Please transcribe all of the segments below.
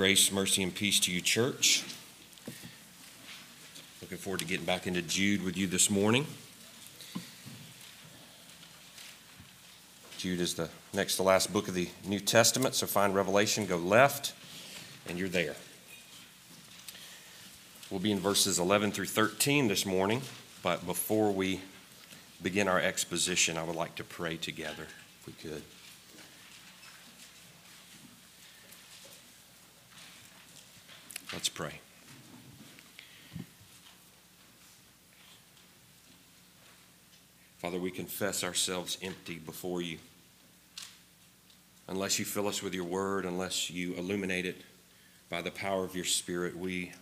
Grace, mercy, and peace to you, church. Looking forward to getting back into Jude with you this morning. Jude is the next to last book of the New Testament, so find Revelation, go left, and you're there. We'll be in verses 11 through 13 this morning, but before we begin our exposition, I would like to pray together, if we could. Let's pray. Father, we confess ourselves empty before you. Unless you fill us with your word, unless you illuminate it by the power of your spirit, we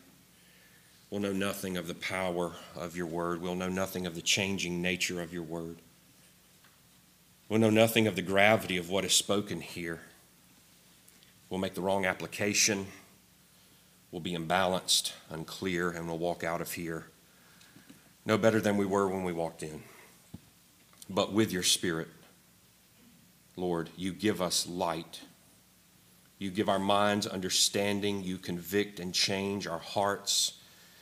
will know nothing of the power of your word. We'll know nothing of the changing nature of your word. We'll know nothing of the gravity of what is spoken here. We'll make the wrong application will be imbalanced, unclear, and we'll walk out of here no better than we were when we walked in. But with your Spirit, Lord, you give us light. You give our minds understanding. You convict and change our hearts.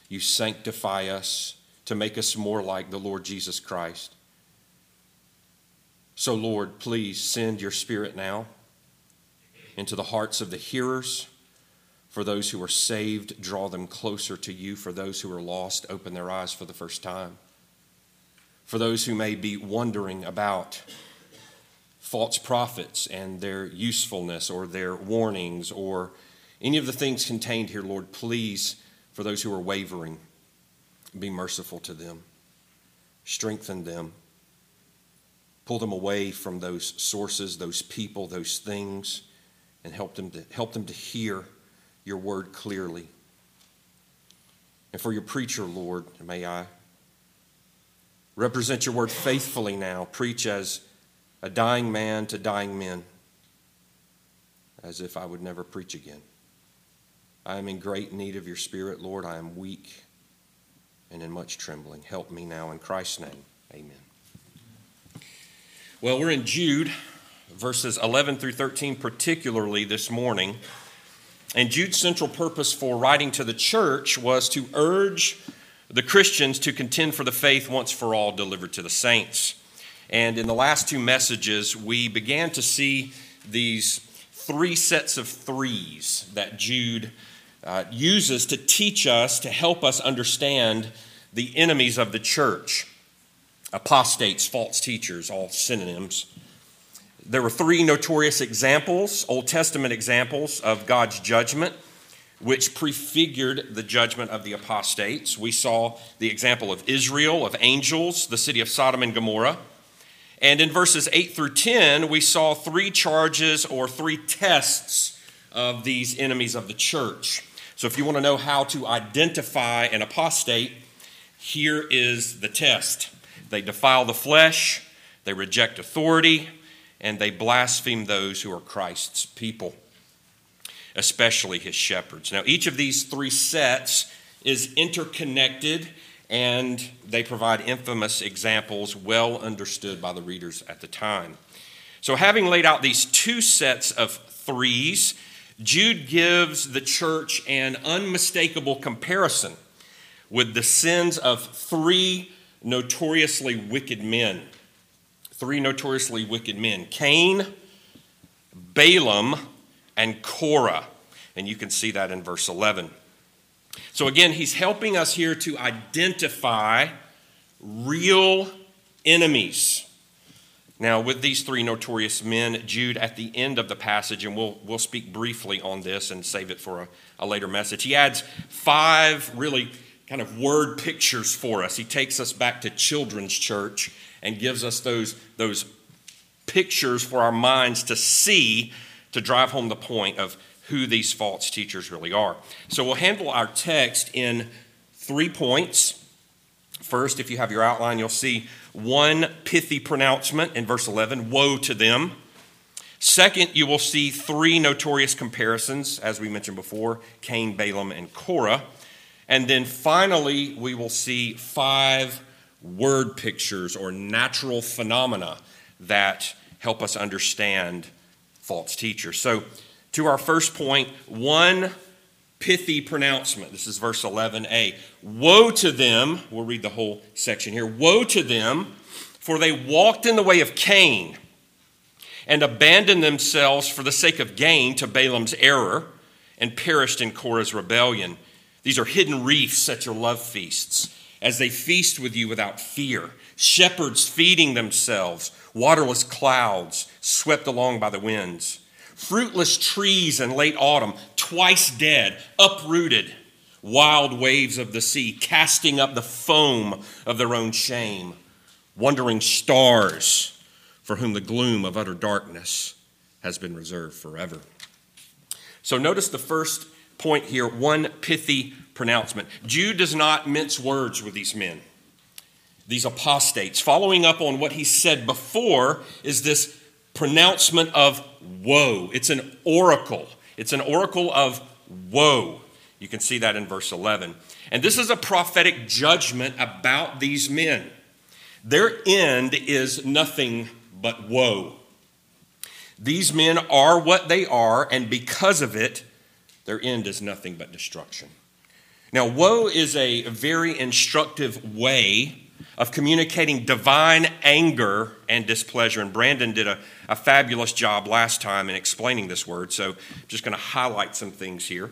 You sanctify us to make us more like the Lord Jesus Christ. So, Lord, please send your Spirit now into the hearts of the hearers for those who are saved, draw them closer to you. For those who are lost, open their eyes for the first time. For those who may be wondering about false prophets and their usefulness or their warnings or any of the things contained here, Lord, please, for those who are wavering, be merciful to them, strengthen them, pull them away from those sources, those people, those things, and help them to, help them to hear your word clearly. And for your preacher, Lord, may I represent your word faithfully now, preach as a dying man to dying men, as if I would never preach again. I am in great need of your spirit, Lord. I am weak and in much trembling. Help me now in Christ's name. Amen. Well, we're in Jude, verses 11 through 13, particularly this morning. And Jude's central purpose for writing to the church was to urge the Christians to contend for the faith once for all delivered to the saints. And in the last two messages, we began to see these three sets of threes that Jude uh, uses to teach us, to help us understand the enemies of the church apostates, false teachers, all synonyms. There were three notorious examples, Old Testament examples of God's judgment, which prefigured the judgment of the apostates. We saw the example of Israel, of angels, the city of Sodom and Gomorrah. And in verses 8 through 10, we saw three charges or three tests of these enemies of the church. So if you want to know how to identify an apostate, here is the test they defile the flesh, they reject authority, and they blaspheme those who are Christ's people, especially his shepherds. Now, each of these three sets is interconnected and they provide infamous examples well understood by the readers at the time. So, having laid out these two sets of threes, Jude gives the church an unmistakable comparison with the sins of three notoriously wicked men three notoriously wicked men Cain, Balaam, and Korah. And you can see that in verse 11. So again, he's helping us here to identify real enemies. Now, with these three notorious men, Jude, at the end of the passage, and we'll, we'll speak briefly on this and save it for a, a later message, he adds five really kind of word pictures for us. He takes us back to children's church and gives us those, those pictures for our minds to see to drive home the point of who these false teachers really are. So we'll handle our text in three points. First, if you have your outline, you'll see one pithy pronouncement in verse 11 Woe to them. Second, you will see three notorious comparisons, as we mentioned before Cain, Balaam, and Korah. And then finally, we will see five word pictures or natural phenomena that help us understand false teachers. So, to our first point one pithy pronouncement. This is verse 11a. Woe to them, we'll read the whole section here. Woe to them, for they walked in the way of Cain and abandoned themselves for the sake of gain to Balaam's error and perished in Korah's rebellion. These are hidden reefs at your love feasts as they feast with you without fear. Shepherds feeding themselves, waterless clouds swept along by the winds. Fruitless trees in late autumn, twice dead, uprooted. Wild waves of the sea casting up the foam of their own shame. Wandering stars for whom the gloom of utter darkness has been reserved forever. So notice the first point here one pithy pronouncement. Jude does not mince words with these men, these apostates. Following up on what he said before is this pronouncement of woe. It's an oracle, it's an oracle of woe. You can see that in verse 11. And this is a prophetic judgment about these men. Their end is nothing but woe. These men are what they are, and because of it, their end is nothing but destruction. Now, woe is a very instructive way of communicating divine anger and displeasure. And Brandon did a, a fabulous job last time in explaining this word, so I'm just going to highlight some things here.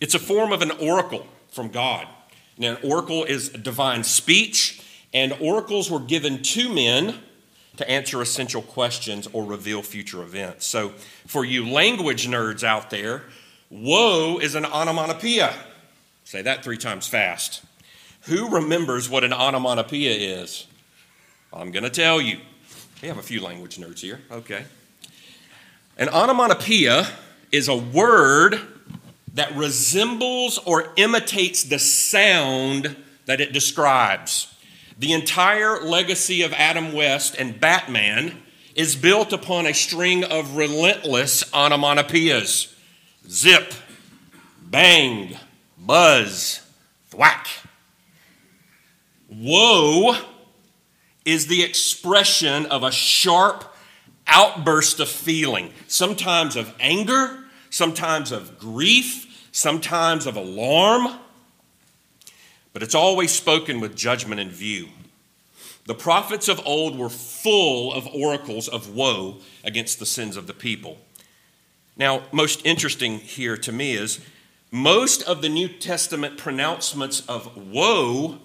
It's a form of an oracle from God. Now, an oracle is divine speech, and oracles were given to men to answer essential questions or reveal future events. So, for you language nerds out there, woe is an onomatopoeia. Say that three times fast. Who remembers what an onomatopoeia is? I'm going to tell you. We have a few language nerds here. Okay. An onomatopoeia is a word that resembles or imitates the sound that it describes. The entire legacy of Adam West and Batman is built upon a string of relentless onomatopoeias zip, bang, buzz, thwack. Woe is the expression of a sharp outburst of feeling, sometimes of anger, sometimes of grief, sometimes of alarm but it's always spoken with judgment in view. The prophets of old were full of oracles of woe against the sins of the people. Now, most interesting here to me is most of the New Testament pronouncements of woe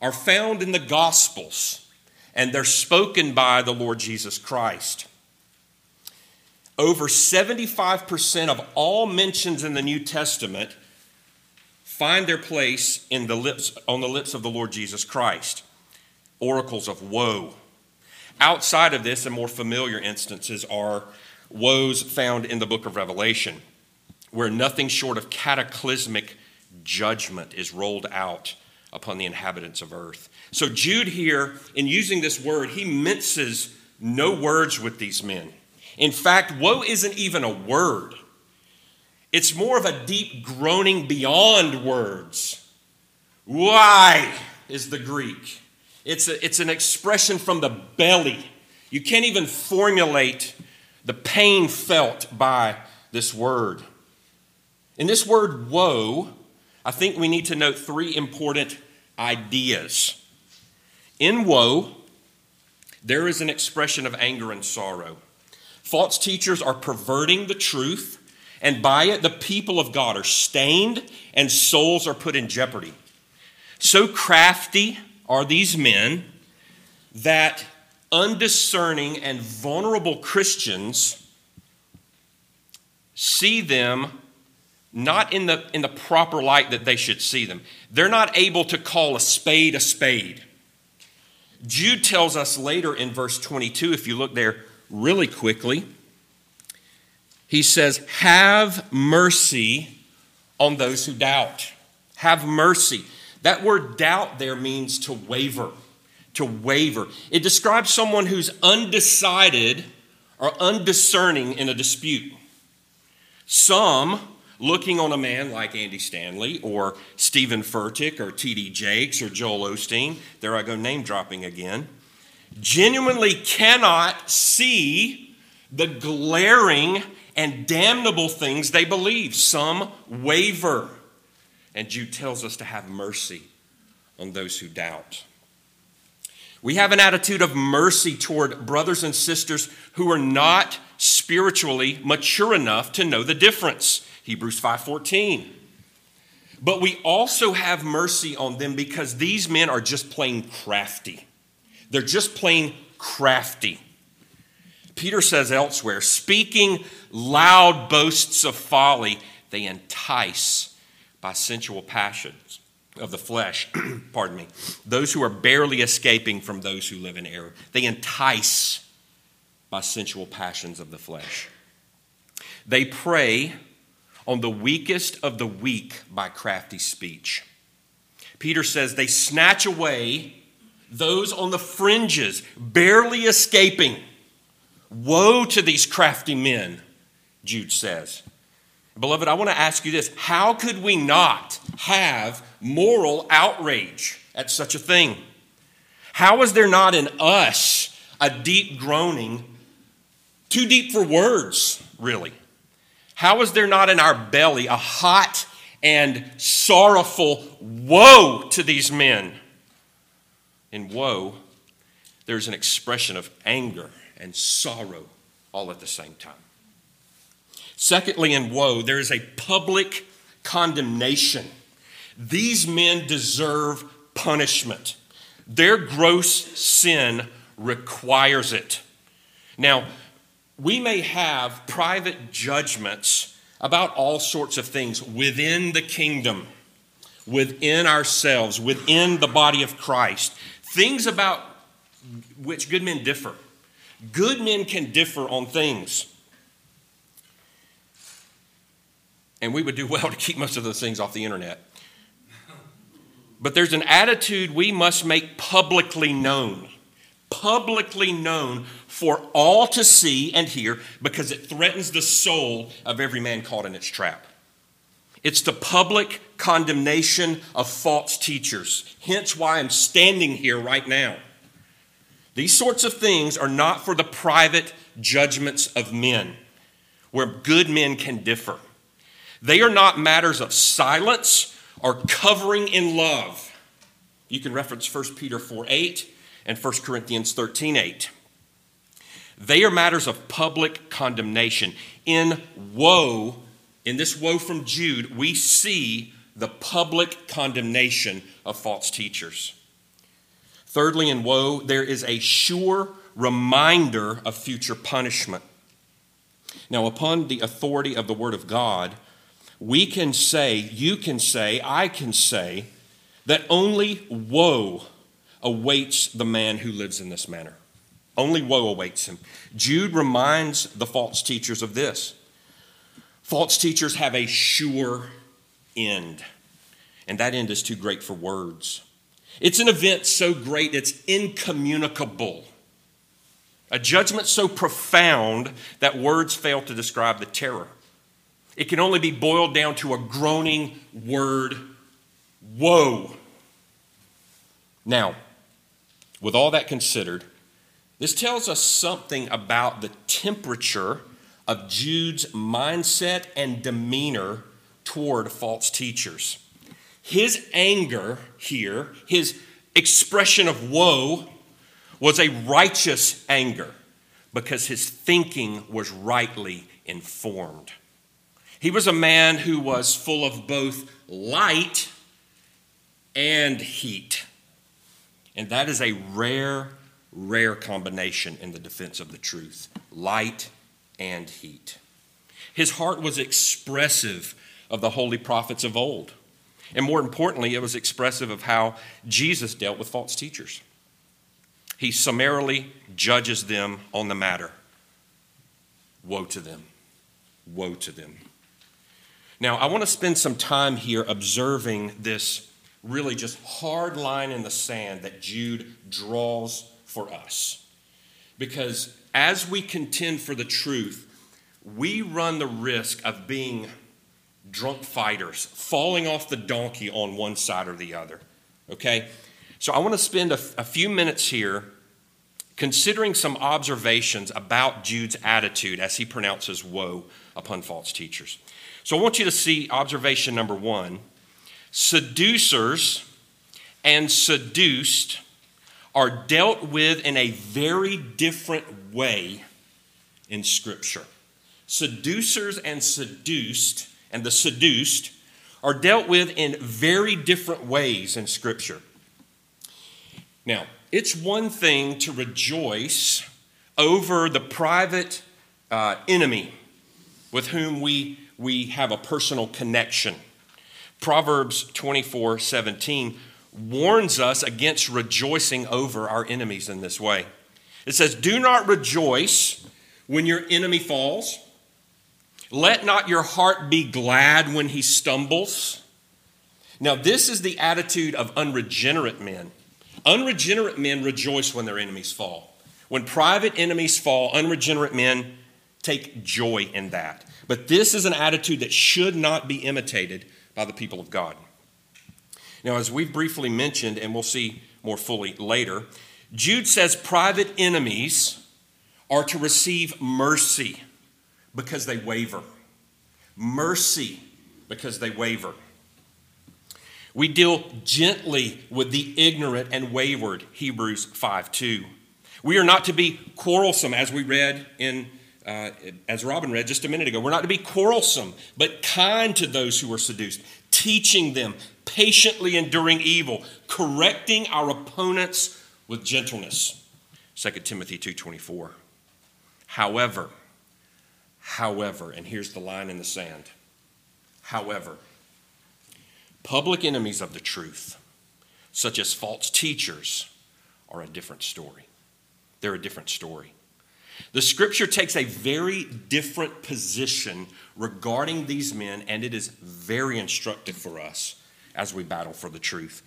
are found in the Gospels, and they're spoken by the Lord Jesus Christ. Over 75% of all mentions in the New Testament find their place in the lips, on the lips of the Lord Jesus Christ. Oracles of woe. Outside of this, and more familiar instances are woes found in the book of Revelation, where nothing short of cataclysmic judgment is rolled out upon the inhabitants of earth. So, Jude here, in using this word, he minces no words with these men. In fact, woe isn't even a word. It's more of a deep groaning beyond words. Ouai is the Greek? It's, a, it's an expression from the belly. You can't even formulate the pain felt by this word. In this word woe, I think we need to note three important ideas. In woe, there is an expression of anger and sorrow. False teachers are perverting the truth and by it the people of God are stained and souls are put in jeopardy. So crafty are these men that undiscerning and vulnerable Christians see them not in the, in the proper light that they should see them. They're not able to call a spade a spade. Jude tells us later in verse 22, if you look there really quickly, he says, Have mercy on those who doubt. Have mercy. That word doubt there means to waver, to waver. It describes someone who's undecided or undiscerning in a dispute. Some looking on a man like Andy Stanley or Steven Furtick or T.D. Jakes or Joel Osteen, there I go name dropping again, genuinely cannot see the glaring and damnable things they believe. Some waver. And Jude tells us to have mercy on those who doubt. We have an attitude of mercy toward brothers and sisters who are not spiritually mature enough to know the difference. Hebrews 5:14. But we also have mercy on them because these men are just plain crafty. They're just plain crafty. Peter says elsewhere, speaking loud boasts of folly, they entice by sensual passions of the flesh, pardon me, those who are barely escaping from those who live in error. They entice by sensual passions of the flesh. They prey on the weakest of the weak by crafty speech. Peter says they snatch away those on the fringes, barely escaping. Woe to these crafty men, Jude says. Beloved, I want to ask you this how could we not have moral outrage at such a thing? How is there not in us a deep groaning, too deep for words, really? How is there not in our belly a hot and sorrowful woe to these men? In woe, there's an expression of anger and sorrow all at the same time. Secondly, in woe, there is a public condemnation. These men deserve punishment. Their gross sin requires it. Now, we may have private judgments about all sorts of things within the kingdom, within ourselves, within the body of Christ, things about which good men differ. Good men can differ on things. And we would do well to keep most of those things off the internet. But there's an attitude we must make publicly known. Publicly known for all to see and hear because it threatens the soul of every man caught in its trap. It's the public condemnation of false teachers. Hence why I'm standing here right now. These sorts of things are not for the private judgments of men, where good men can differ. They are not matters of silence or covering in love. You can reference 1 Peter 4 8 and 1 Corinthians 13 8. They are matters of public condemnation. In woe, in this woe from Jude, we see the public condemnation of false teachers. Thirdly, in woe, there is a sure reminder of future punishment. Now, upon the authority of the Word of God, we can say, you can say, I can say, that only woe awaits the man who lives in this manner. Only woe awaits him. Jude reminds the false teachers of this. False teachers have a sure end, and that end is too great for words. It's an event so great it's incommunicable. A judgment so profound that words fail to describe the terror. It can only be boiled down to a groaning word woe. Now, with all that considered, this tells us something about the temperature of Jude's mindset and demeanor toward false teachers. His anger here, his expression of woe, was a righteous anger because his thinking was rightly informed. He was a man who was full of both light and heat. And that is a rare rare combination in the defense of the truth light and heat. His heart was expressive of the holy prophets of old. And more importantly, it was expressive of how Jesus dealt with false teachers. He summarily judges them on the matter. Woe to them. Woe to them. Now, I want to spend some time here observing this really just hard line in the sand that Jude draws for us. Because as we contend for the truth, we run the risk of being drunk fighters, falling off the donkey on one side or the other. Okay? So I want to spend a, a few minutes here considering some observations about Jude's attitude as he pronounces woe upon false teachers. So I want you to see observation number one seducers and seduced are dealt with in a very different way in Scripture. Seducers and seduced, and the seduced, are dealt with in very different ways in Scripture. Now, it's one thing to rejoice over the private uh, enemy with whom we, we have a personal connection. Proverbs 24 17 warns us against rejoicing over our enemies in this way. It says, Do not rejoice when your enemy falls. Let not your heart be glad when he stumbles. Now, this is the attitude of unregenerate men. Unregenerate men rejoice when their enemies fall. When private enemies fall, unregenerate men take joy in that. But this is an attitude that should not be imitated by the people of God. Now, as we've briefly mentioned, and we'll see more fully later, Jude says private enemies are to receive mercy because they waver. Mercy because they waver. We deal gently with the ignorant and wayward, Hebrews 5 2. We are not to be quarrelsome, as we read in, uh, as Robin read just a minute ago. We're not to be quarrelsome, but kind to those who are seduced, teaching them, patiently enduring evil, correcting our opponents with gentleness. 2 Timothy 2:24. However, however, and here's the line in the sand. However, Public enemies of the truth, such as false teachers, are a different story. They're a different story. The scripture takes a very different position regarding these men, and it is very instructive for us as we battle for the truth.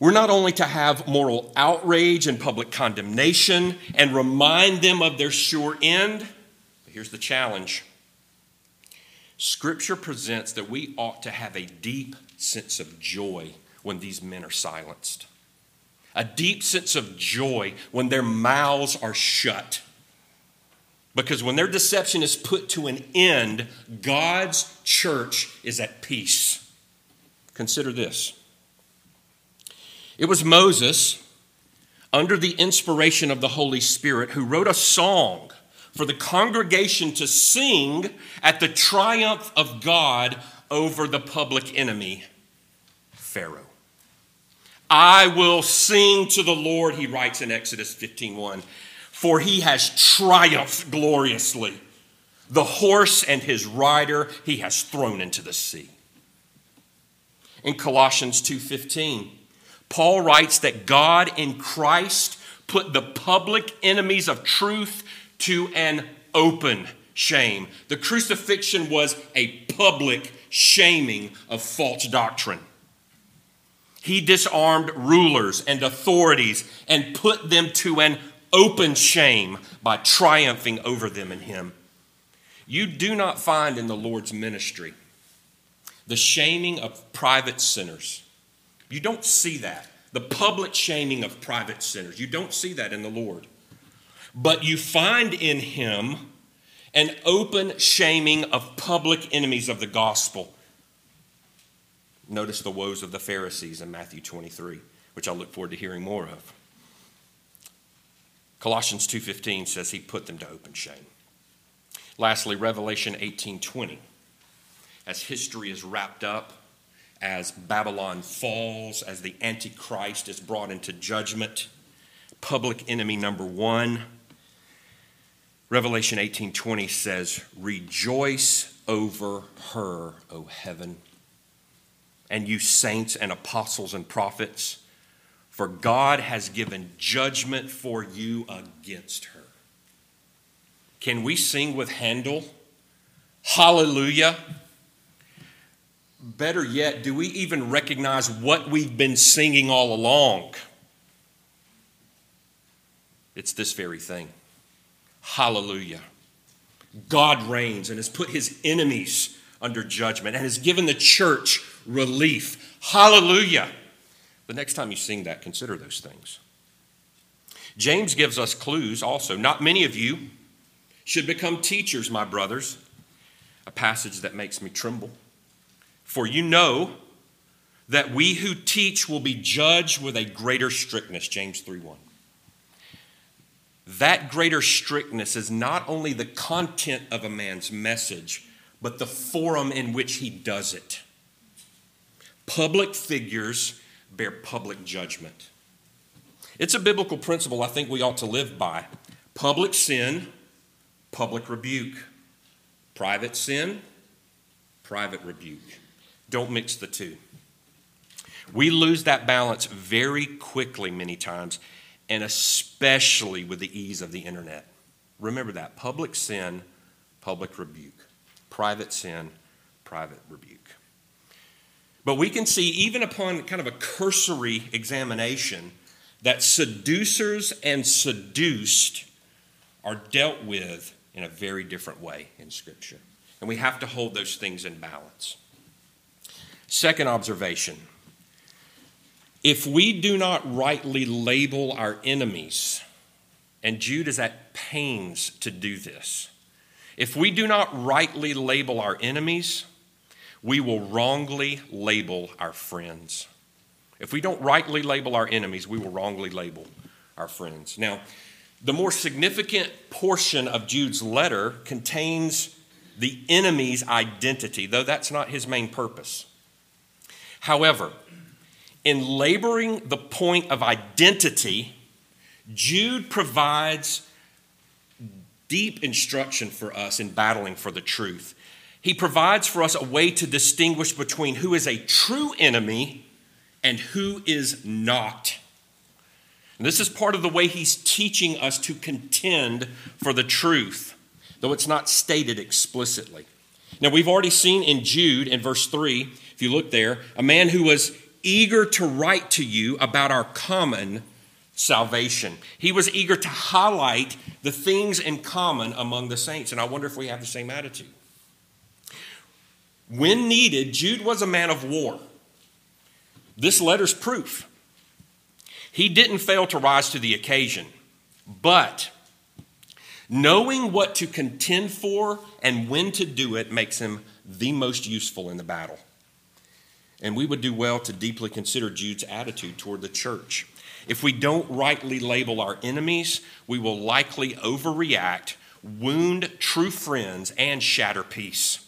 We're not only to have moral outrage and public condemnation and remind them of their sure end, but here's the challenge Scripture presents that we ought to have a deep sense of joy when these men are silenced, a deep sense of joy when their mouths are shut. Because when their deception is put to an end, God's church is at peace. Consider this. It was Moses, under the inspiration of the Holy Spirit, who wrote a song for the congregation to sing at the triumph of God over the public enemy, Pharaoh. I will sing to the Lord, he writes in Exodus 15:1, for he has triumphed gloriously. The horse and his rider he has thrown into the sea. In Colossians 2:15, Paul writes that God in Christ put the public enemies of truth to an open shame. The crucifixion was a public shaming of false doctrine. He disarmed rulers and authorities and put them to an open shame by triumphing over them in Him. You do not find in the Lord's ministry the shaming of private sinners. You don't see that. The public shaming of private sinners. You don't see that in the Lord but you find in him an open shaming of public enemies of the gospel. Notice the woes of the Pharisees in Matthew 23, which I look forward to hearing more of. Colossians 2:15 says he put them to open shame. Lastly, Revelation 18:20. As history is wrapped up, as Babylon falls, as the antichrist is brought into judgment, public enemy number 1 Revelation 18:20 says, "Rejoice over her, O heaven, and you saints and apostles and prophets, for God has given judgment for you against her." Can we sing with Handel? Hallelujah. Better yet, do we even recognize what we've been singing all along? It's this very thing. Hallelujah. God reigns and has put his enemies under judgment and has given the church relief. Hallelujah. The next time you sing that, consider those things. James gives us clues also. Not many of you should become teachers, my brothers, a passage that makes me tremble. For you know that we who teach will be judged with a greater strictness, James 3 1. That greater strictness is not only the content of a man's message, but the forum in which he does it. Public figures bear public judgment. It's a biblical principle I think we ought to live by. Public sin, public rebuke. Private sin, private rebuke. Don't mix the two. We lose that balance very quickly, many times, and especially with the ease of the internet. Remember that public sin, public rebuke. Private sin, private rebuke. But we can see, even upon kind of a cursory examination, that seducers and seduced are dealt with in a very different way in Scripture. And we have to hold those things in balance. Second observation if we do not rightly label our enemies, and Jude is at pains to do this, if we do not rightly label our enemies, we will wrongly label our friends. If we don't rightly label our enemies, we will wrongly label our friends. Now, the more significant portion of Jude's letter contains the enemy's identity, though that's not his main purpose. However, in laboring the point of identity, Jude provides deep instruction for us in battling for the truth. He provides for us a way to distinguish between who is a true enemy and who is not. And this is part of the way he's teaching us to contend for the truth, though it's not stated explicitly. Now, we've already seen in Jude, in verse 3, if you look there, a man who was eager to write to you about our common salvation. He was eager to highlight the things in common among the saints. And I wonder if we have the same attitude. When needed, Jude was a man of war. This letter's proof. He didn't fail to rise to the occasion, but knowing what to contend for and when to do it makes him the most useful in the battle. And we would do well to deeply consider Jude's attitude toward the church. If we don't rightly label our enemies, we will likely overreact, wound true friends, and shatter peace.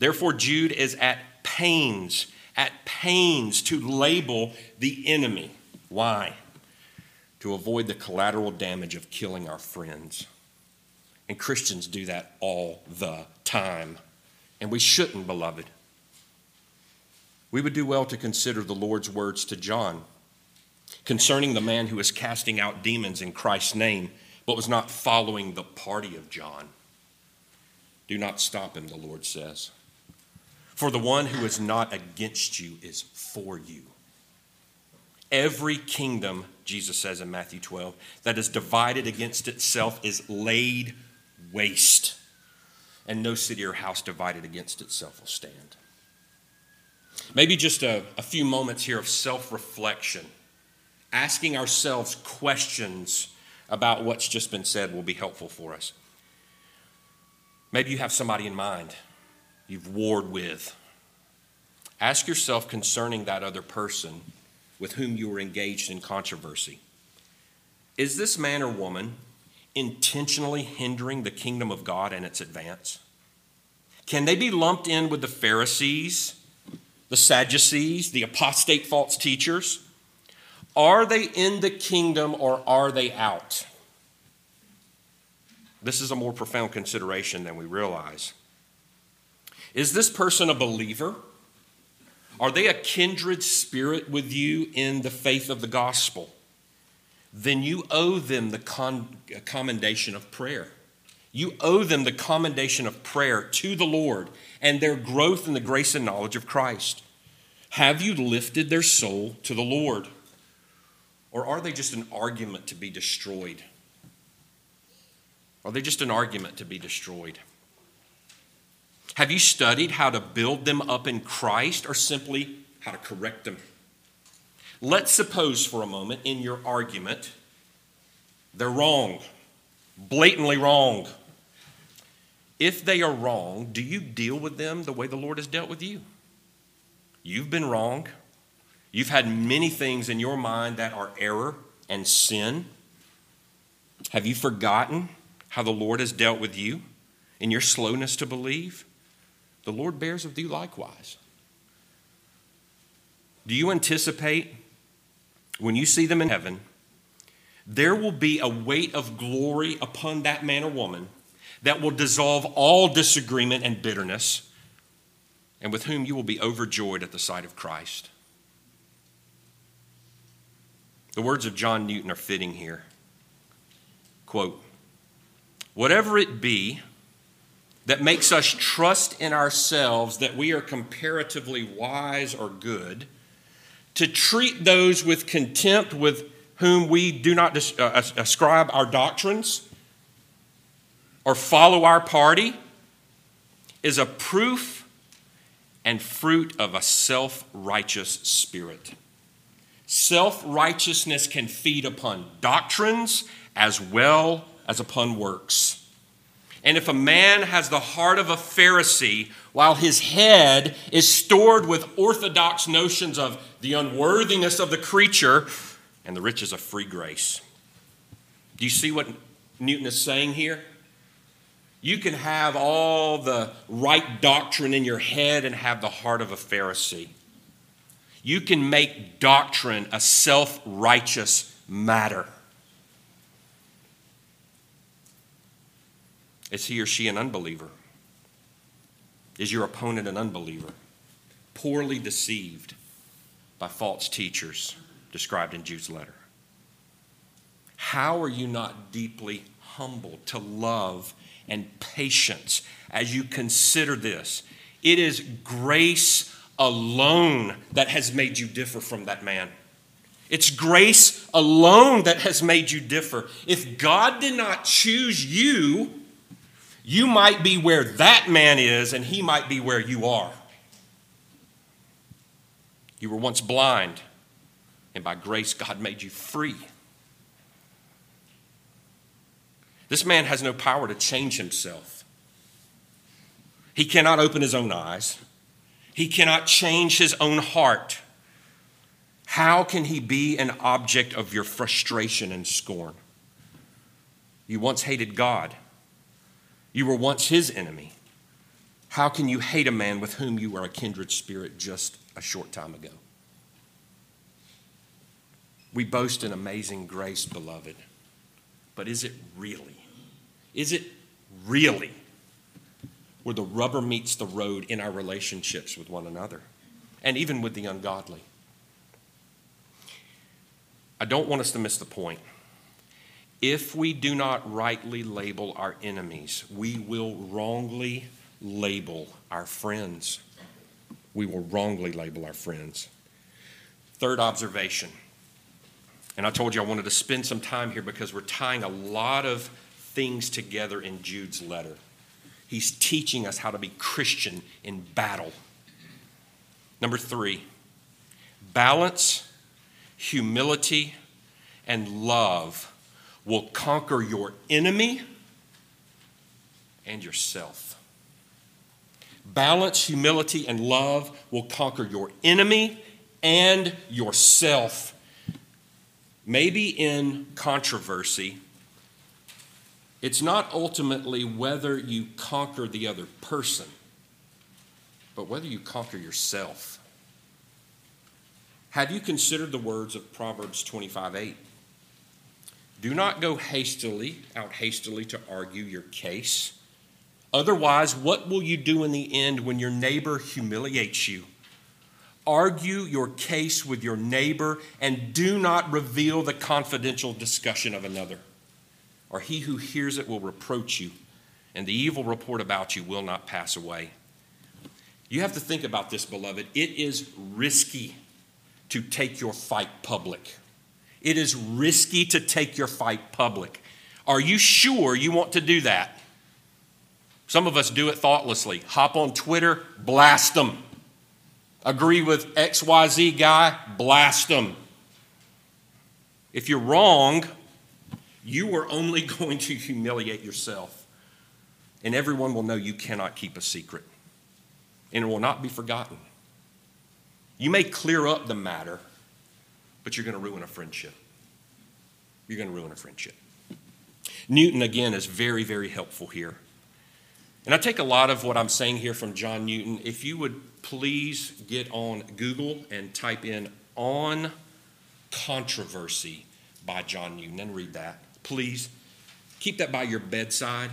Therefore, Jude is at pains, at pains to label the enemy. Why? To avoid the collateral damage of killing our friends. And Christians do that all the time. And we shouldn't, beloved we would do well to consider the Lord's words to John concerning the man who was casting out demons in Christ's name, but was not following the party of John. Do not stop him, the Lord says. For the one who is not against you is for you. Every kingdom, Jesus says in Matthew 12, that is divided against itself is laid waste, and no city or house divided against itself will stand. Maybe just a, a few moments here of self reflection, asking ourselves questions about what's just been said will be helpful for us. Maybe you have somebody in mind you've warred with. Ask yourself concerning that other person with whom you were engaged in controversy Is this man or woman intentionally hindering the kingdom of God and its advance? Can they be lumped in with the Pharisees the Sadducees, the apostate false teachers? Are they in the kingdom or are they out? This is a more profound consideration than we realize. Is this person a believer? Are they a kindred spirit with you in the faith of the gospel? Then you owe them the con- uh, commendation of prayer. You owe them the commendation of prayer to the Lord and their growth in the grace and knowledge of Christ. Have you lifted their soul to the Lord? Or are they just an argument to be destroyed? Are they just an argument to be destroyed? Have you studied how to build them up in Christ or simply how to correct them? Let's suppose for a moment in your argument They're wrong, blatantly wrong. If they are wrong, do you deal with them the way the Lord has dealt with you? You've been wrong. You've had many things in your mind that are error and sin. Have you forgotten how the Lord has dealt with you in your slowness to believe? The Lord bears with you likewise. Do you anticipate when you see them in heaven, there will be a weight of glory upon that man or woman that will dissolve all disagreement and bitterness, and with whom you will be overjoyed at the sight of Christ? The words of John Newton are fitting here. Quote, Whatever it be that makes us trust in ourselves that we are comparatively wise or good, to treat those with contempt with whom we do not uh, ascribe our doctrines or follow our party is a proof and fruit of a self righteous spirit. Self righteousness can feed upon doctrines as well as upon works. And if a man has the heart of a Pharisee while his head is stored with orthodox notions of the unworthiness of the creature and the riches of free grace, do you see what Newton is saying here? You can have all the right doctrine in your head and have the heart of a Pharisee. You can make doctrine a self righteous matter. Is he or she an unbeliever? Is your opponent an unbeliever? Poorly deceived by false teachers described in Jude's letter. How are you not deeply humbled to love and patience as you consider this? It is grace alone that has made you differ from that man. It's grace alone that has made you differ. If God did not choose you, you might be where that man is, and he might be where you are. You were once blind, and by grace, God made you free. This man has no power to change himself. He cannot open his own eyes. He cannot change his own heart. How can he be an object of your frustration and scorn? You once hated God. You were once his enemy. How can you hate a man with whom you were a kindred spirit just a short time ago? We boast an amazing grace, beloved. But is it really? Is it really where the rubber meets the road in our relationships with one another and even with the ungodly. I don't want us to miss the point. If we do not rightly label our enemies, we will wrongly label our friends. We will wrongly label our friends. Third observation, and I told you I wanted to spend some time here because we're tying a lot of things together in Jude's letter. He's teaching us how to be Christian in battle. Number three, balance, humility, and love will conquer your enemy and yourself. Balance, humility, and love will conquer your enemy and yourself. Maybe in controversy, it's not ultimately whether you conquer the other person, but whether you conquer yourself. Have you considered the words of Proverbs 25 8? Do not go hastily, out hastily to argue your case. Otherwise, what will you do in the end when your neighbor humiliates you? Argue your case with your neighbor and do not reveal the confidential discussion of another or he who hears it will reproach you, and the evil report about you will not pass away. You have to think about this, beloved. It is risky to take your fight public. It is risky to take your fight public. Are you sure you want to do that? Some of us do it thoughtlessly. Hop on Twitter, blast them. Agree with XYZ guy, blast them. If you're wrong, you are only going to humiliate yourself. And everyone will know you cannot keep a secret, and it will not be forgotten. You may clear up the matter, but you're going to ruin a friendship. You're going to ruin a friendship. Newton, again, is very, very helpful here. And I take a lot of what I'm saying here from John Newton. If you would please get on Google and type in on controversy by John Newton and read that. Please keep that by your bedside.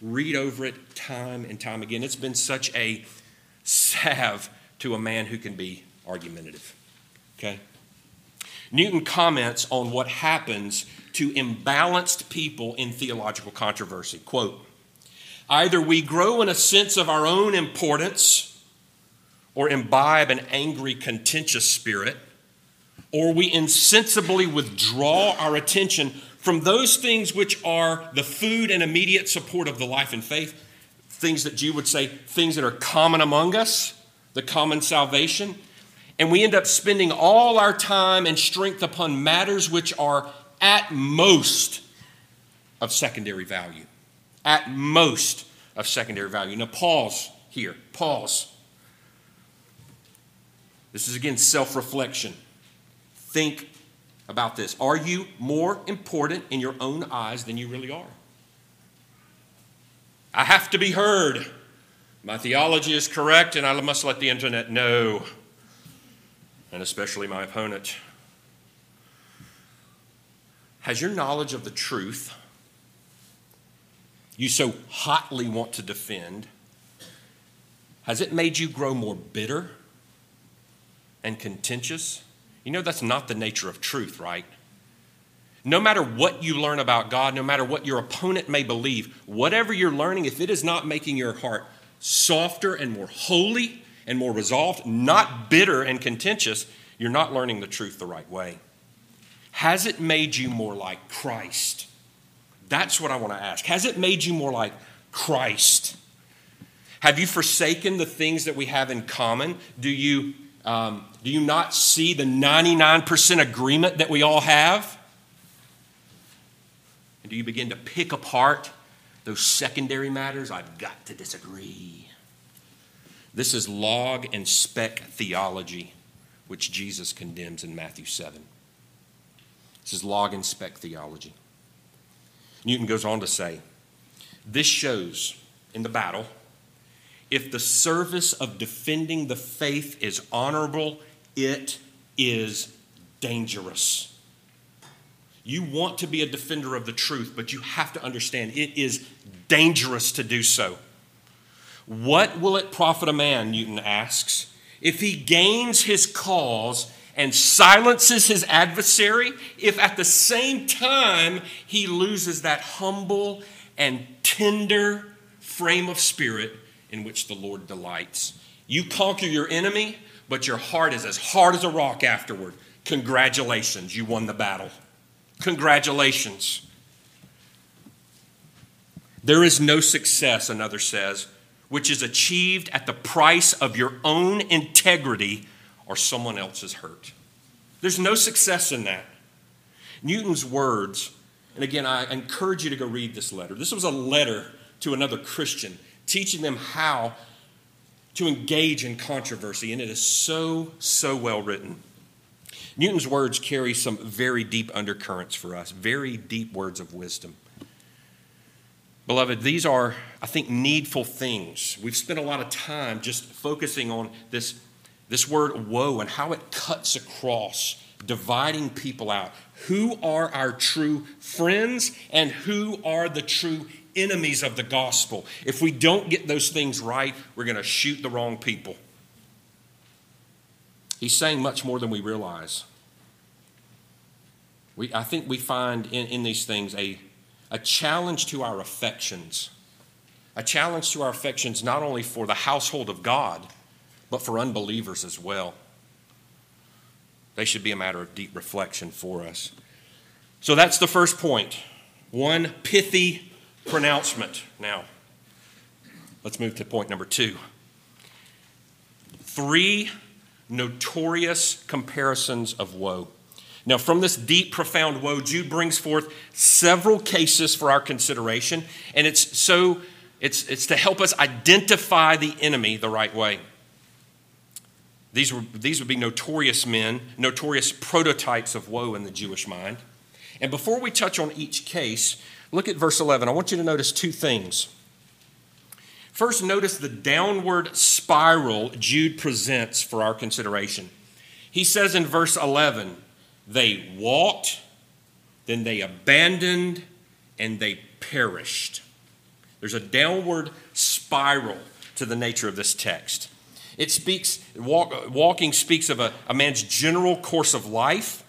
Read over it time and time again. It's been such a salve to a man who can be argumentative. Okay? Newton comments on what happens to imbalanced people in theological controversy. Quote Either we grow in a sense of our own importance or imbibe an angry, contentious spirit, or we insensibly withdraw our attention from those things which are the food and immediate support of the life and faith, things that Jude would say, things that are common among us, the common salvation, and we end up spending all our time and strength upon matters which are at most of secondary value. At most of secondary value. Now, pause here. Pause. This is again self reflection. Think about this. Are you more important in your own eyes than you really are? I have to be heard. My theology is correct, and I must let the internet know and especially my opponent. Has your knowledge of the truth you so hotly want to defend, has it made you grow more bitter and contentious? You know, that's not the nature of truth, right? No matter what you learn about God, no matter what your opponent may believe, whatever you're learning, if it is not making your heart softer and more holy and more resolved, not bitter and contentious, you're not learning the truth the right way. Has it made you more like Christ? That's what I want to ask. Has it made you more like Christ? Have you forsaken the things that we have in common? Do you, um, do you not see the 99% agreement that we all have? And do you begin to pick apart those secondary matters? I've got to disagree. This is log and speck theology, which Jesus condemns in Matthew 7. This is log and speck theology. Newton goes on to say this shows in the battle if the service of defending the faith is honorable, it is dangerous. You want to be a defender of the truth, but you have to understand it is dangerous to do so. What will it profit a man, Newton asks, if he gains his cause and silences his adversary, if at the same time he loses that humble and tender frame of spirit in which the Lord delights? You conquer your enemy, but your heart is as hard as a rock afterward. Congratulations, you won the battle. Congratulations. There is no success, another says, which is achieved at the price of your own integrity or someone else's hurt. There's no success in that. Newton's words, and again, I encourage you to go read this letter. This was a letter to another Christian teaching them how to engage in controversy, and it is so, so well written. Newton's words carry some very deep undercurrents for us, very deep words of wisdom. Beloved, these are, I think, needful things. We've spent a lot of time just focusing on this, this word woe and how it cuts across, dividing people out. Who are our true friends and who are the true enemies of the gospel? If we don't get those things right, we're going to shoot the wrong people. He's saying much more than we realize. We, I think we find in, in these things a a challenge to our affections. A challenge to our affections not only for the household of God, but for unbelievers as well. They should be a matter of deep reflection for us. So that's the first point. One pithy pronouncement. Now, let's move to point number two. Three notorious comparisons of woe. Now, from this deep, profound woe, Jude brings forth several cases for our consideration, and it's so it's, it's to help us identify the enemy the right way. These, were, these would be notorious men, notorious prototypes of woe in the Jewish mind. And before we touch on each case, look at verse 11. I want you to notice two things. First, notice the downward spiral Jude presents for our consideration. He says in verse 11, they walked, then they abandoned, and they perished. There's a downward spiral to the nature of this text. It speaks, walk, walking speaks of a, a man's general course of life.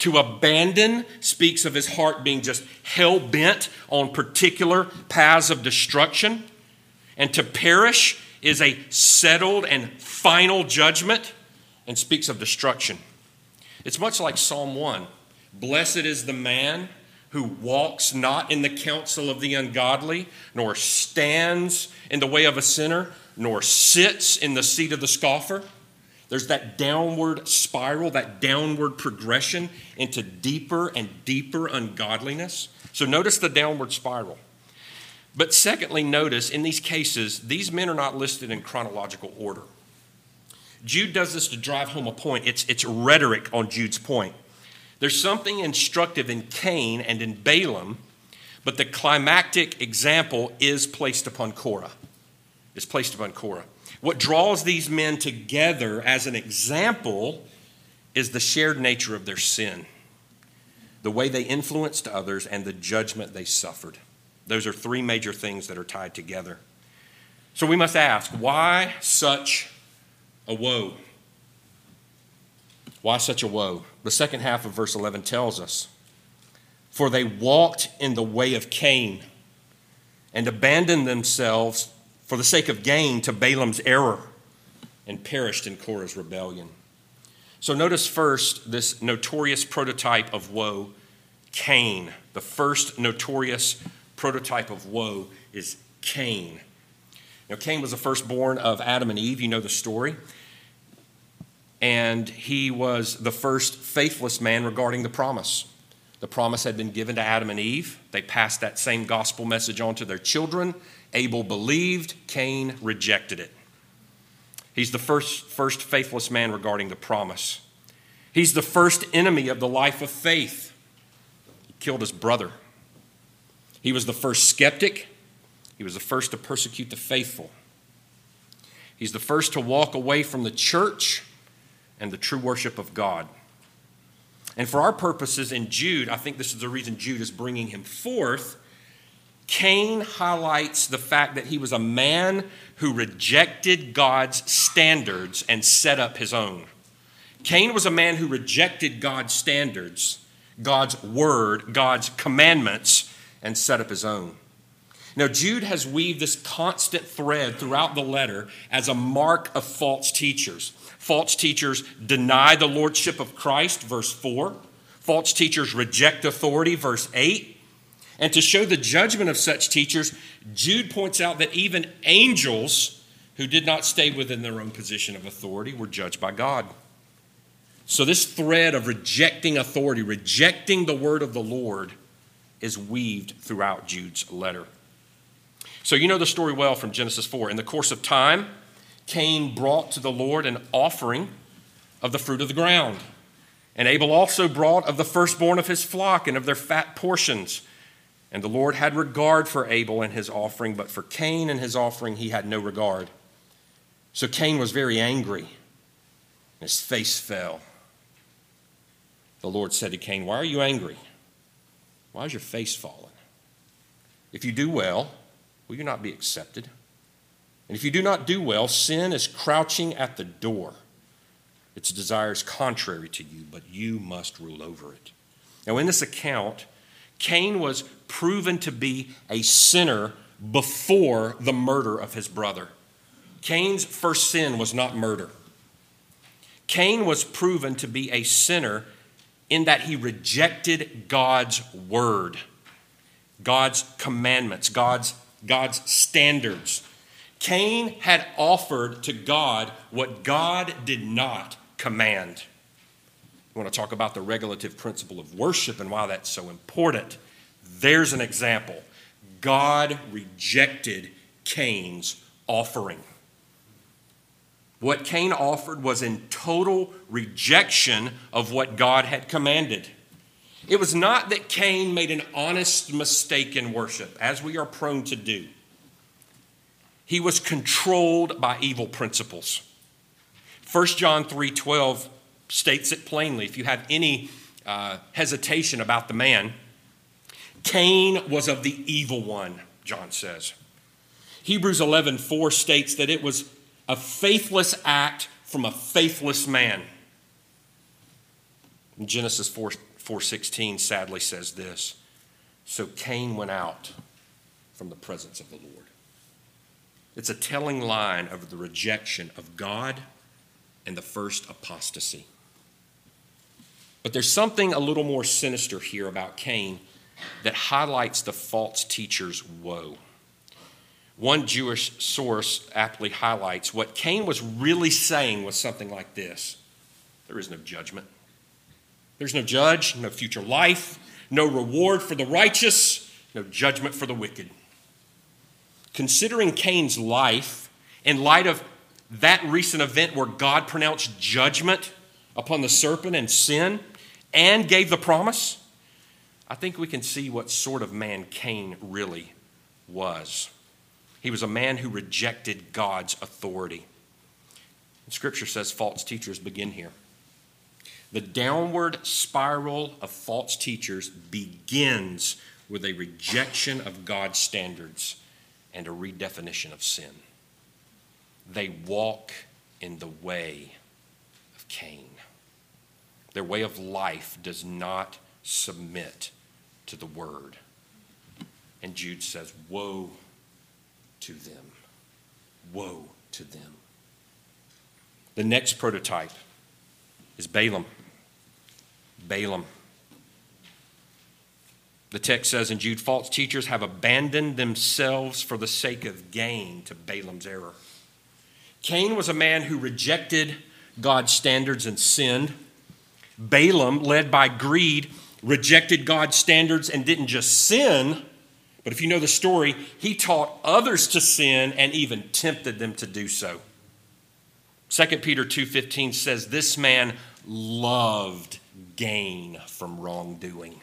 To abandon speaks of his heart being just hell bent on particular paths of destruction. And to perish is a settled and final judgment and speaks of destruction. It's much like Psalm 1 Blessed is the man who walks not in the counsel of the ungodly, nor stands in the way of a sinner, nor sits in the seat of the scoffer. There's that downward spiral, that downward progression into deeper and deeper ungodliness. So notice the downward spiral. But secondly, notice in these cases, these men are not listed in chronological order. Jude does this to drive home a point. It's, it's rhetoric on Jude's point. There's something instructive in Cain and in Balaam, but the climactic example is placed upon Korah. Is placed upon Korah. What draws these men together as an example is the shared nature of their sin, the way they influenced others, and the judgment they suffered. Those are three major things that are tied together. So we must ask why such a woe. Why such a woe? The second half of verse 11 tells us For they walked in the way of Cain and abandoned themselves for the sake of gain to Balaam's error and perished in Korah's rebellion. So notice first this notorious prototype of woe, Cain. The first notorious prototype of woe is Cain. Now, Cain was the firstborn of Adam and Eve. You know the story. And he was the first faithless man regarding the promise. The promise had been given to Adam and Eve. They passed that same gospel message on to their children. Abel believed, Cain rejected it. He's the first, first faithless man regarding the promise. He's the first enemy of the life of faith. He killed his brother. He was the first skeptic. He was the first to persecute the faithful. He's the first to walk away from the church and the true worship of God. And for our purposes in Jude, I think this is the reason Jude is bringing him forth. Cain highlights the fact that he was a man who rejected God's standards and set up his own. Cain was a man who rejected God's standards, God's word, God's commandments, and set up his own. Now, Jude has weaved this constant thread throughout the letter as a mark of false teachers. False teachers deny the lordship of Christ, verse 4. False teachers reject authority, verse 8. And to show the judgment of such teachers, Jude points out that even angels who did not stay within their own position of authority were judged by God. So, this thread of rejecting authority, rejecting the word of the Lord, is weaved throughout Jude's letter. So you know the story well from Genesis 4. In the course of time, Cain brought to the Lord an offering of the fruit of the ground. And Abel also brought of the firstborn of his flock and of their fat portions. And the Lord had regard for Abel and his offering, but for Cain and his offering he had no regard. So Cain was very angry, and his face fell. The Lord said to Cain, Why are you angry? Why is your face fallen? If you do well, will you not be accepted? And if you do not do well, sin is crouching at the door. Its desires contrary to you, but you must rule over it. Now, in this account, Cain was proven to be a sinner before the murder of his brother. Cain's first sin was not murder. Cain was proven to be a sinner in that he rejected God's word, God's commandments, God's God's standards. Cain had offered to God what God did not command. We want to talk about the regulative principle of worship and why that's so important? There's an example. God rejected Cain's offering. What Cain offered was in total rejection of what God had commanded. It was not that Cain made an honest mistake in worship, as we are prone to do. He was controlled by evil principles. 1 John 3:12 states it plainly. If you have any uh, hesitation about the man, Cain was of the evil one, John says. Hebrews 11:4 states that it was a faithless act from a faithless man. Genesis 4 4:16 sadly says this. So Cain went out from the presence of the Lord. It's a telling line of the rejection of God and the first apostasy. But there's something a little more sinister here about Cain that highlights the false teacher's woe. One Jewish source aptly highlights what Cain was really saying was something like this There is no judgment. There's no judge, no future life, no reward for the righteous, no judgment for the wicked. Considering Cain's life in light of that recent event where God pronounced judgment upon the serpent and sin and gave the promise, I think we can see what sort of man Cain really was. He was a man who rejected God's authority. Scripture says false teachers begin here. The downward spiral of false teachers begins with a rejection of God's standards and a redefinition of sin. They walk in the way of Cain. Their way of life does not submit to the word. And Jude says, Woe to them! Woe to them! The next prototype is Balaam. Balaam. The text says in Jude, false teachers have abandoned themselves for the sake of gain to Balaam's error. Cain was a man who rejected God's standards and sinned. Balaam, led by greed, rejected God's standards and didn't just sin, but if you know the story, he taught others to sin and even tempted them to do so. 2 Peter 2:15 says this man loved gain from wrongdoing,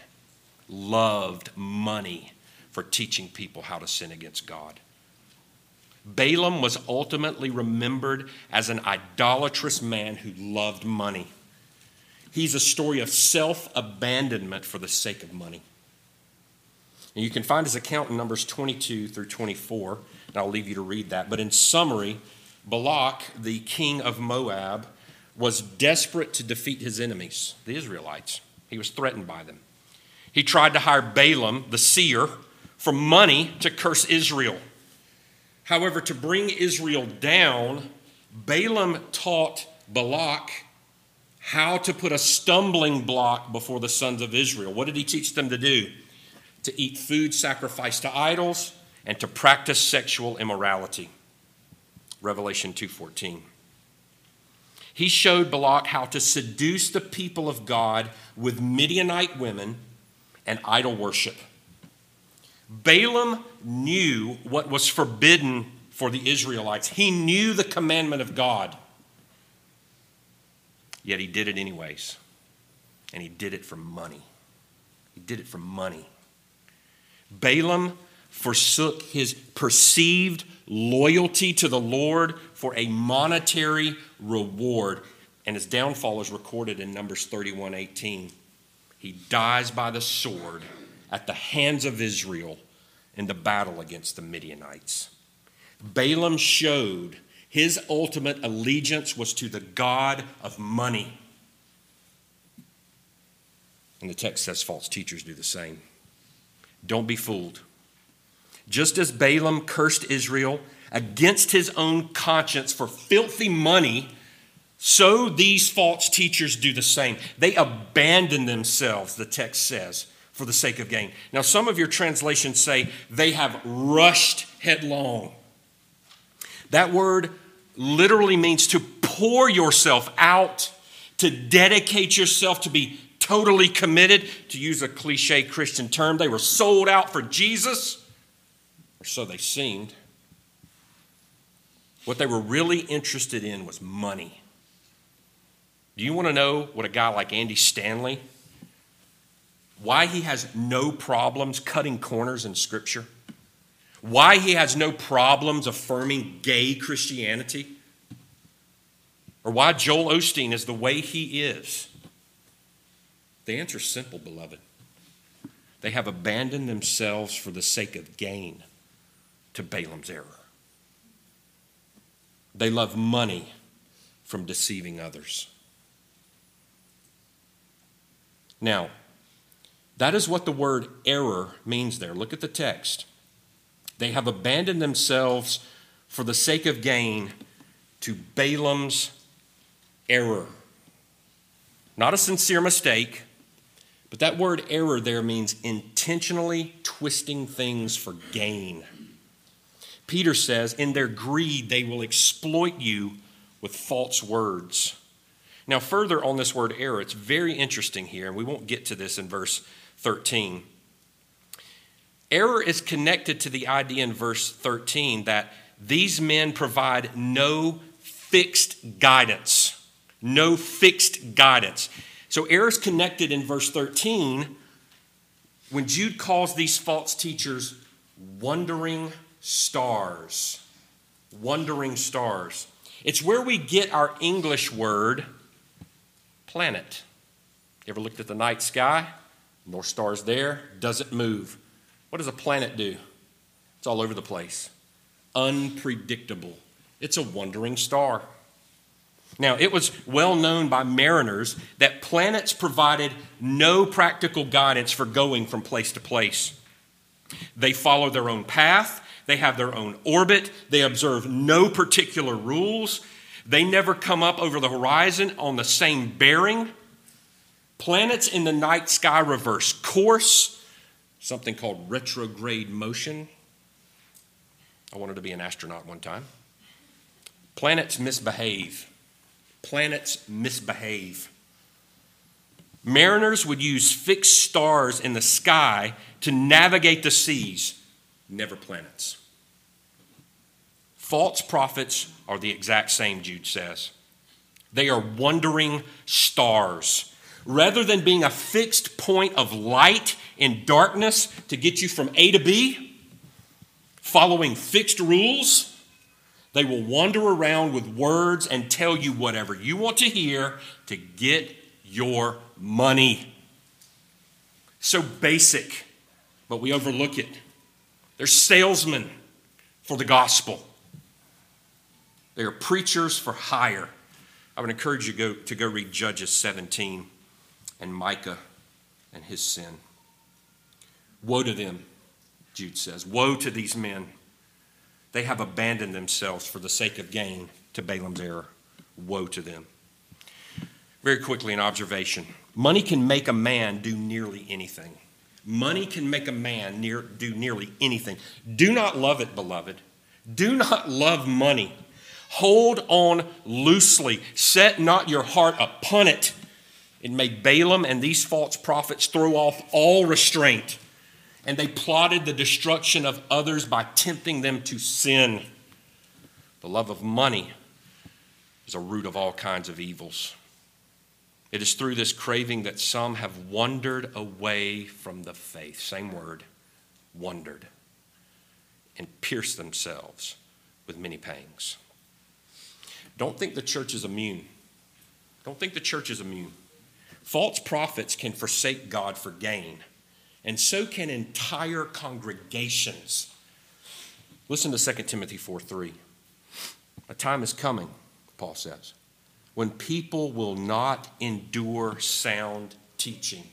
loved money for teaching people how to sin against God. Balaam was ultimately remembered as an idolatrous man who loved money. He's a story of self abandonment for the sake of money. And you can find his account in Numbers 22 through 24, and I'll leave you to read that. But in summary, Balak, the king of Moab, was desperate to defeat his enemies, the Israelites. He was threatened by them. He tried to hire Balaam, the seer, for money to curse Israel. However, to bring Israel down, Balaam taught Balak how to put a stumbling block before the sons of Israel. What did he teach them to do? To eat food sacrificed to idols and to practice sexual immorality. Revelation 2:14. He showed Balak how to seduce the people of God with Midianite women and idol worship. Balaam knew what was forbidden for the Israelites. He knew the commandment of God. Yet he did it anyways. And he did it for money. He did it for money. Balaam forsook his perceived loyalty to the Lord for a monetary reward. And his downfall is recorded in Numbers 31 18. He dies by the sword at the hands of Israel in the battle against the Midianites. Balaam showed his ultimate allegiance was to the God of money. And the text says false teachers do the same. Don't be fooled. Just as Balaam cursed Israel against his own conscience for filthy money, so these false teachers do the same. They abandon themselves, the text says, for the sake of gain. Now, some of your translations say they have rushed headlong. That word literally means to pour yourself out, to dedicate yourself, to be totally committed, to use a cliche Christian term. They were sold out for Jesus, or so they seemed. What they were really interested in was money. Do you want to know what a guy like Andy Stanley, why he has no problems cutting corners in Scripture? Why he has no problems affirming gay Christianity? Or why Joel Osteen is the way he is? The answer is simple, beloved. They have abandoned themselves for the sake of gain to Balaam's error. They love money from deceiving others. Now, that is what the word error means there. Look at the text. They have abandoned themselves for the sake of gain to Balaam's error. Not a sincere mistake, but that word error there means intentionally twisting things for gain. Peter says, in their greed, they will exploit you with false words. Now, further on this word error, it's very interesting here, and we won't get to this in verse 13. Error is connected to the idea in verse 13 that these men provide no fixed guidance. No fixed guidance. So, error is connected in verse 13 when Jude calls these false teachers wandering stars. Wandering stars. It's where we get our English word planet. You ever looked at the night sky? North Star's there, doesn't move. What does a planet do? It's all over the place. Unpredictable. It's a wandering star. Now, it was well known by mariners that planets provided no practical guidance for going from place to place. They follow their own path, they have their own orbit, they observe no particular rules, they never come up over the horizon on the same bearing. Planets in the night sky reverse course, something called retrograde motion. I wanted to be an astronaut one time. Planets misbehave. Planets misbehave. Mariners would use fixed stars in the sky to navigate the seas, never planets. False prophets are the exact same, Jude says. They are wandering stars. Rather than being a fixed point of light in darkness to get you from A to B, following fixed rules, they will wander around with words and tell you whatever you want to hear to get your money. So basic, but we overlook it. They're salesmen for the gospel. They are preachers for hire. I would encourage you to go, to go read Judges 17 and Micah and his sin. Woe to them, Jude says. Woe to these men. They have abandoned themselves for the sake of gain to Balaam's error. Woe to them. Very quickly, an observation money can make a man do nearly anything. Money can make a man near, do nearly anything. Do not love it, beloved. Do not love money. Hold on loosely. Set not your heart upon it. It made Balaam and these false prophets throw off all restraint. And they plotted the destruction of others by tempting them to sin. The love of money is a root of all kinds of evils. It is through this craving that some have wandered away from the faith. Same word, wandered, and pierced themselves with many pangs. Don't think the church is immune. Don't think the church is immune. False prophets can forsake God for gain, and so can entire congregations. Listen to 2 Timothy 4 3. A time is coming, Paul says, when people will not endure sound teaching,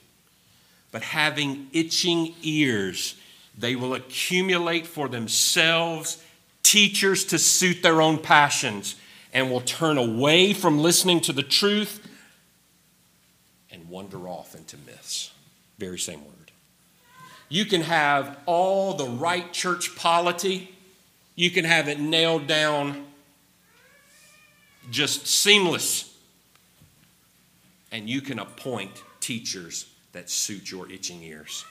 but having itching ears, they will accumulate for themselves teachers to suit their own passions and will turn away from listening to the truth and wander off into myths. Very same word. You can have all the right church polity, you can have it nailed down just seamless. and you can appoint teachers that suit your itching ears.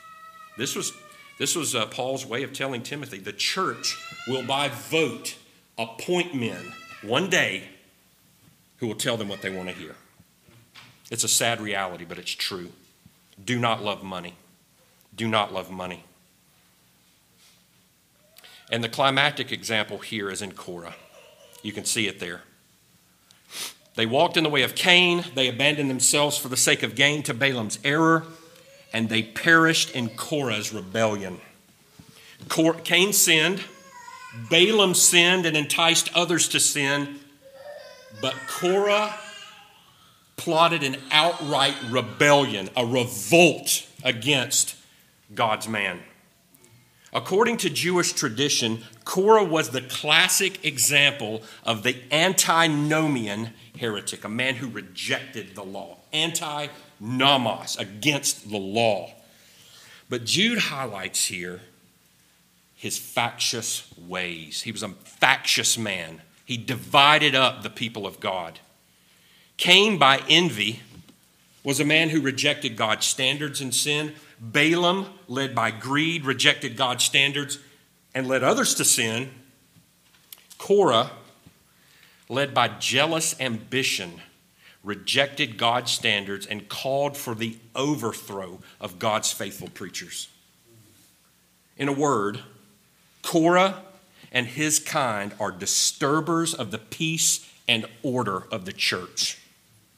This was, this was uh, Paul's way of telling Timothy the church will, by vote, appoint men one day who will tell them what they want to hear. It's a sad reality, but it's true. Do not love money. Do not love money. And the climactic example here is in Korah. You can see it there. They walked in the way of Cain, they abandoned themselves for the sake of gain to Balaam's error, and they perished in Korah's rebellion. Cain sinned, Balaam sinned and enticed others to sin, but Korah plotted an outright rebellion, a revolt against God's man. According to Jewish tradition, Korah was the classic example of the antinomian heretic, a man who rejected the law, anti nomos, against the law. But Jude highlights here his factious ways. He was a factious man, he divided up the people of God. Cain, by envy, was a man who rejected God's standards and sin. Balaam, led by greed, rejected God's standards and led others to sin. Korah, led by jealous ambition, rejected God's standards and called for the overthrow of God's faithful preachers. In a word, Korah and his kind are disturbers of the peace and order of the church.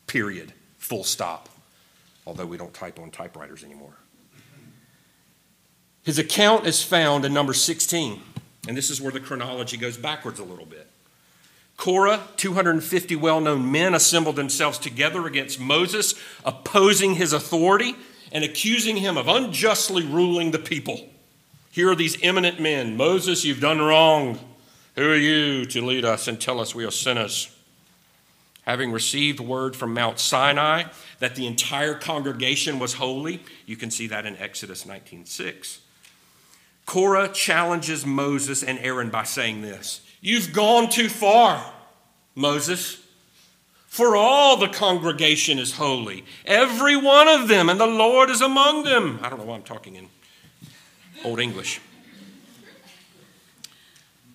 Period. Full stop. Although we don't type on typewriters anymore. His account is found in number 16, and this is where the chronology goes backwards a little bit. Korah, 250 well known men assembled themselves together against Moses, opposing his authority and accusing him of unjustly ruling the people. Here are these eminent men Moses, you've done wrong. Who are you to lead us and tell us we are sinners? Having received word from Mount Sinai that the entire congregation was holy, you can see that in Exodus 19:6. Korah challenges Moses and Aaron by saying this You've gone too far, Moses. For all the congregation is holy, every one of them, and the Lord is among them. I don't know why I'm talking in Old English.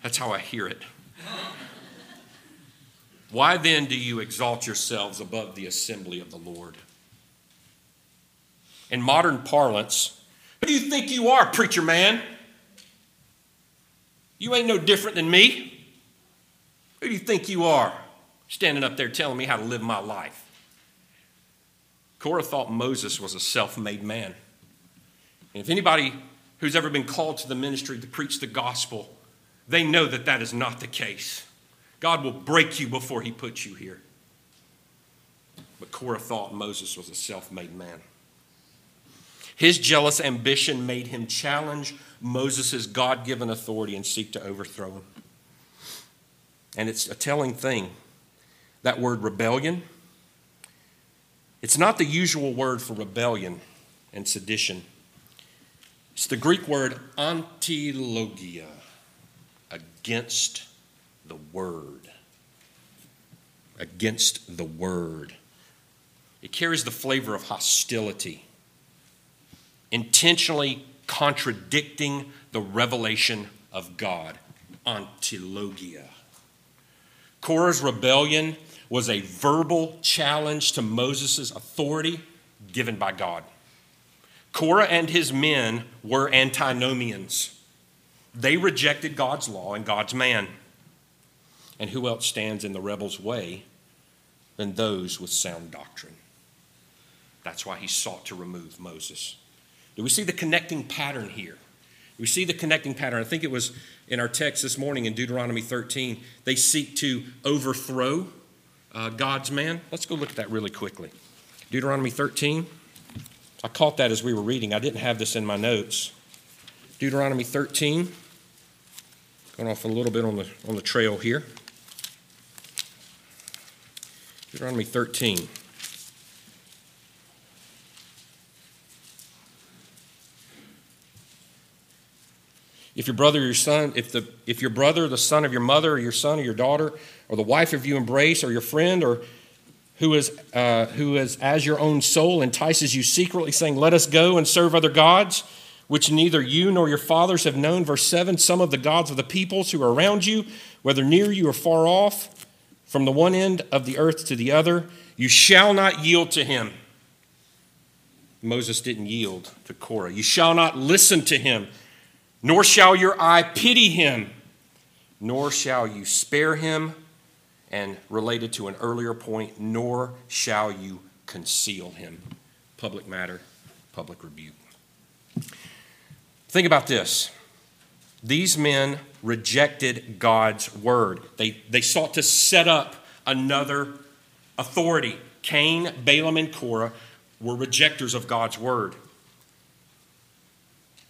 That's how I hear it. Why then do you exalt yourselves above the assembly of the Lord? In modern parlance, who do you think you are, preacher man? You ain't no different than me. Who do you think you are? Standing up there telling me how to live my life. Korah thought Moses was a self made man. And if anybody who's ever been called to the ministry to preach the gospel, they know that that is not the case. God will break you before he puts you here. But Korah thought Moses was a self made man. His jealous ambition made him challenge Moses' God given authority and seek to overthrow him. And it's a telling thing. That word rebellion, it's not the usual word for rebellion and sedition. It's the Greek word antilogia, against the word. Against the word. It carries the flavor of hostility intentionally contradicting the revelation of God. Antilogia. Korah's rebellion was a verbal challenge to Moses' authority given by God. Korah and his men were antinomians. They rejected God's law and God's man. And who else stands in the rebel's way than those with sound doctrine? That's why he sought to remove Moses. Do we see the connecting pattern here? We see the connecting pattern. I think it was in our text this morning in Deuteronomy 13. They seek to overthrow uh, God's man. Let's go look at that really quickly. Deuteronomy 13. I caught that as we were reading. I didn't have this in my notes. Deuteronomy 13. Going off a little bit on the, on the trail here. Deuteronomy 13. If your brother or your son, if, the, if your brother, the son of your mother, or your son or your daughter, or the wife of you embrace, or your friend, or who is, uh, who is as your own soul entices you secretly, saying, Let us go and serve other gods, which neither you nor your fathers have known. Verse 7 Some of the gods of the peoples who are around you, whether near you or far off, from the one end of the earth to the other, you shall not yield to him. Moses didn't yield to Korah. You shall not listen to him, nor shall your eye pity him, nor shall you spare him and related to an earlier point, nor shall you conceal him. Public matter, public rebuke. Think about this. These men rejected God's word. They, they sought to set up another authority. Cain, Balaam, and Korah were rejectors of God's word.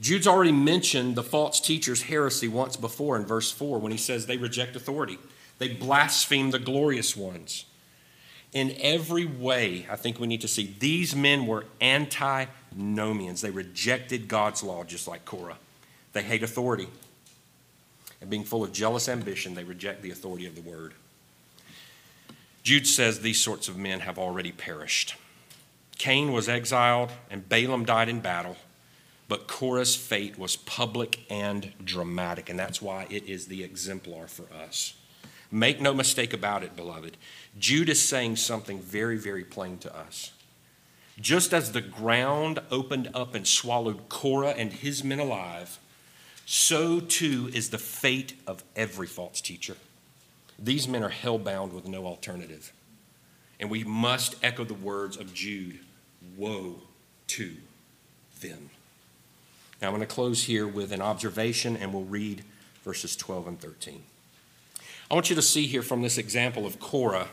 Jude's already mentioned the false teacher's heresy once before in verse 4 when he says they reject authority. They blaspheme the glorious ones. In every way, I think we need to see these men were antinomians. They rejected God's law just like Korah. They hate authority. And being full of jealous ambition, they reject the authority of the word. Jude says these sorts of men have already perished. Cain was exiled, and Balaam died in battle, but Korah's fate was public and dramatic, and that's why it is the exemplar for us. Make no mistake about it, beloved. Jude is saying something very, very plain to us. Just as the ground opened up and swallowed Korah and his men alive, so too is the fate of every false teacher. These men are hell-bound with no alternative. And we must echo the words of Jude Woe to them. Now, I'm going to close here with an observation, and we'll read verses 12 and 13. I want you to see here from this example of Korah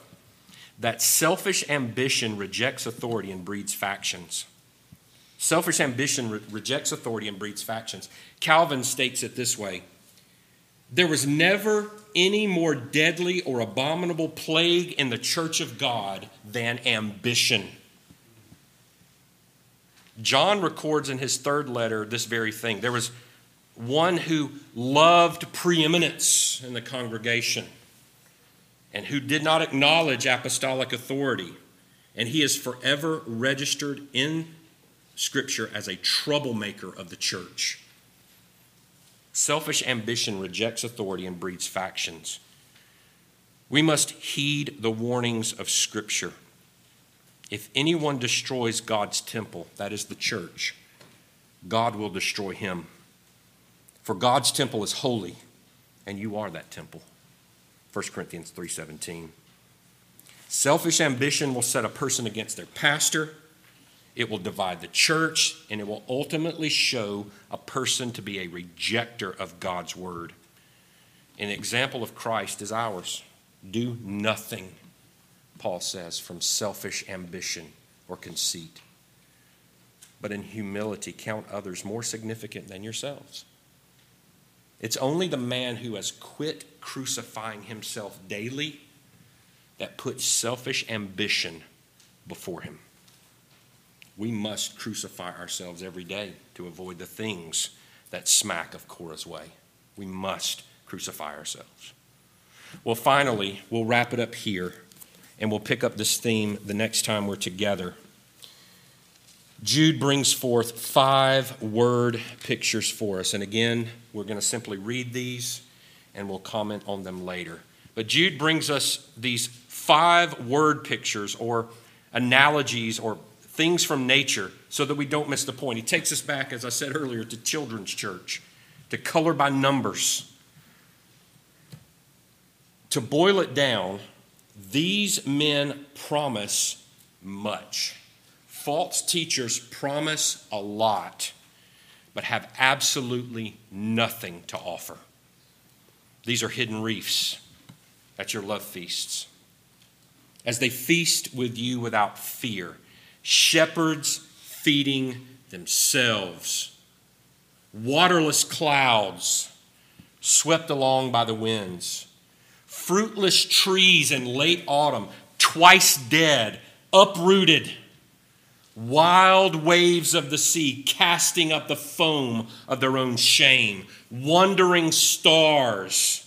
that selfish ambition rejects authority and breeds factions. Selfish ambition re- rejects authority and breeds factions. Calvin states it this way There was never any more deadly or abominable plague in the church of God than ambition. John records in his third letter this very thing. There was one who loved preeminence in the congregation and who did not acknowledge apostolic authority. And he is forever registered in Scripture as a troublemaker of the church. Selfish ambition rejects authority and breeds factions. We must heed the warnings of Scripture. If anyone destroys God's temple, that is the church, God will destroy him. For God's temple is holy, and you are that temple. 1 Corinthians 3:17. Selfish ambition will set a person against their pastor. It will divide the church, and it will ultimately show a person to be a rejecter of God's word. An example of Christ is ours. Do nothing, Paul says, from selfish ambition or conceit, but in humility count others more significant than yourselves. It's only the man who has quit crucifying himself daily that puts selfish ambition before him. We must crucify ourselves every day to avoid the things that smack of Korah's way. We must crucify ourselves. Well, finally, we'll wrap it up here and we'll pick up this theme the next time we're together. Jude brings forth five word pictures for us. And again, we're going to simply read these and we'll comment on them later. But Jude brings us these five word pictures or analogies or things from nature so that we don't miss the point. He takes us back, as I said earlier, to children's church, to color by numbers. To boil it down, these men promise much. False teachers promise a lot, but have absolutely nothing to offer. These are hidden reefs at your love feasts. As they feast with you without fear, shepherds feeding themselves, waterless clouds swept along by the winds, fruitless trees in late autumn, twice dead, uprooted wild waves of the sea casting up the foam of their own shame, wandering stars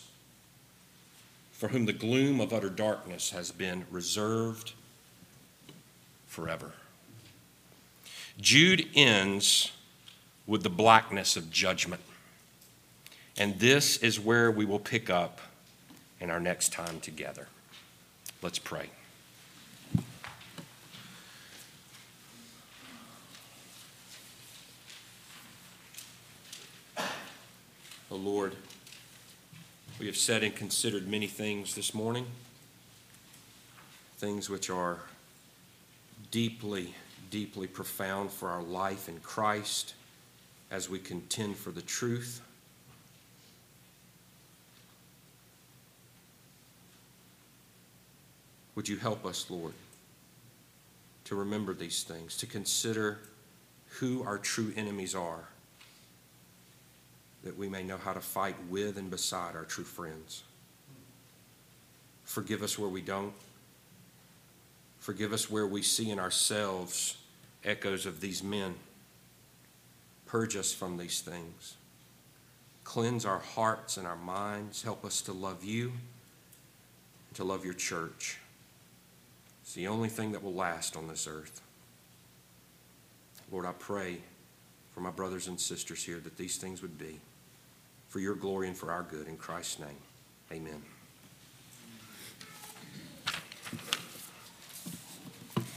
for whom the gloom of utter darkness has been reserved forever. Jude ends with the blackness of judgment. And this is where we will pick up in our next time together. Let's pray. Oh Lord, we have said and considered many things this morning, things which are deeply, deeply profound for our life in Christ as we contend for the truth. Would you help us, Lord, to remember these things, to consider who our true enemies are, that we may know how to fight with and beside our true friends. Forgive us where we don't. Forgive us where we see in ourselves echoes of these men. Purge us from these things. Cleanse our hearts and our minds. Help us to love you, to love your church. It's the only thing that will last on this earth. Lord, I pray for my brothers and sisters here that these things would be for your glory and for our good. In Christ's name, amen.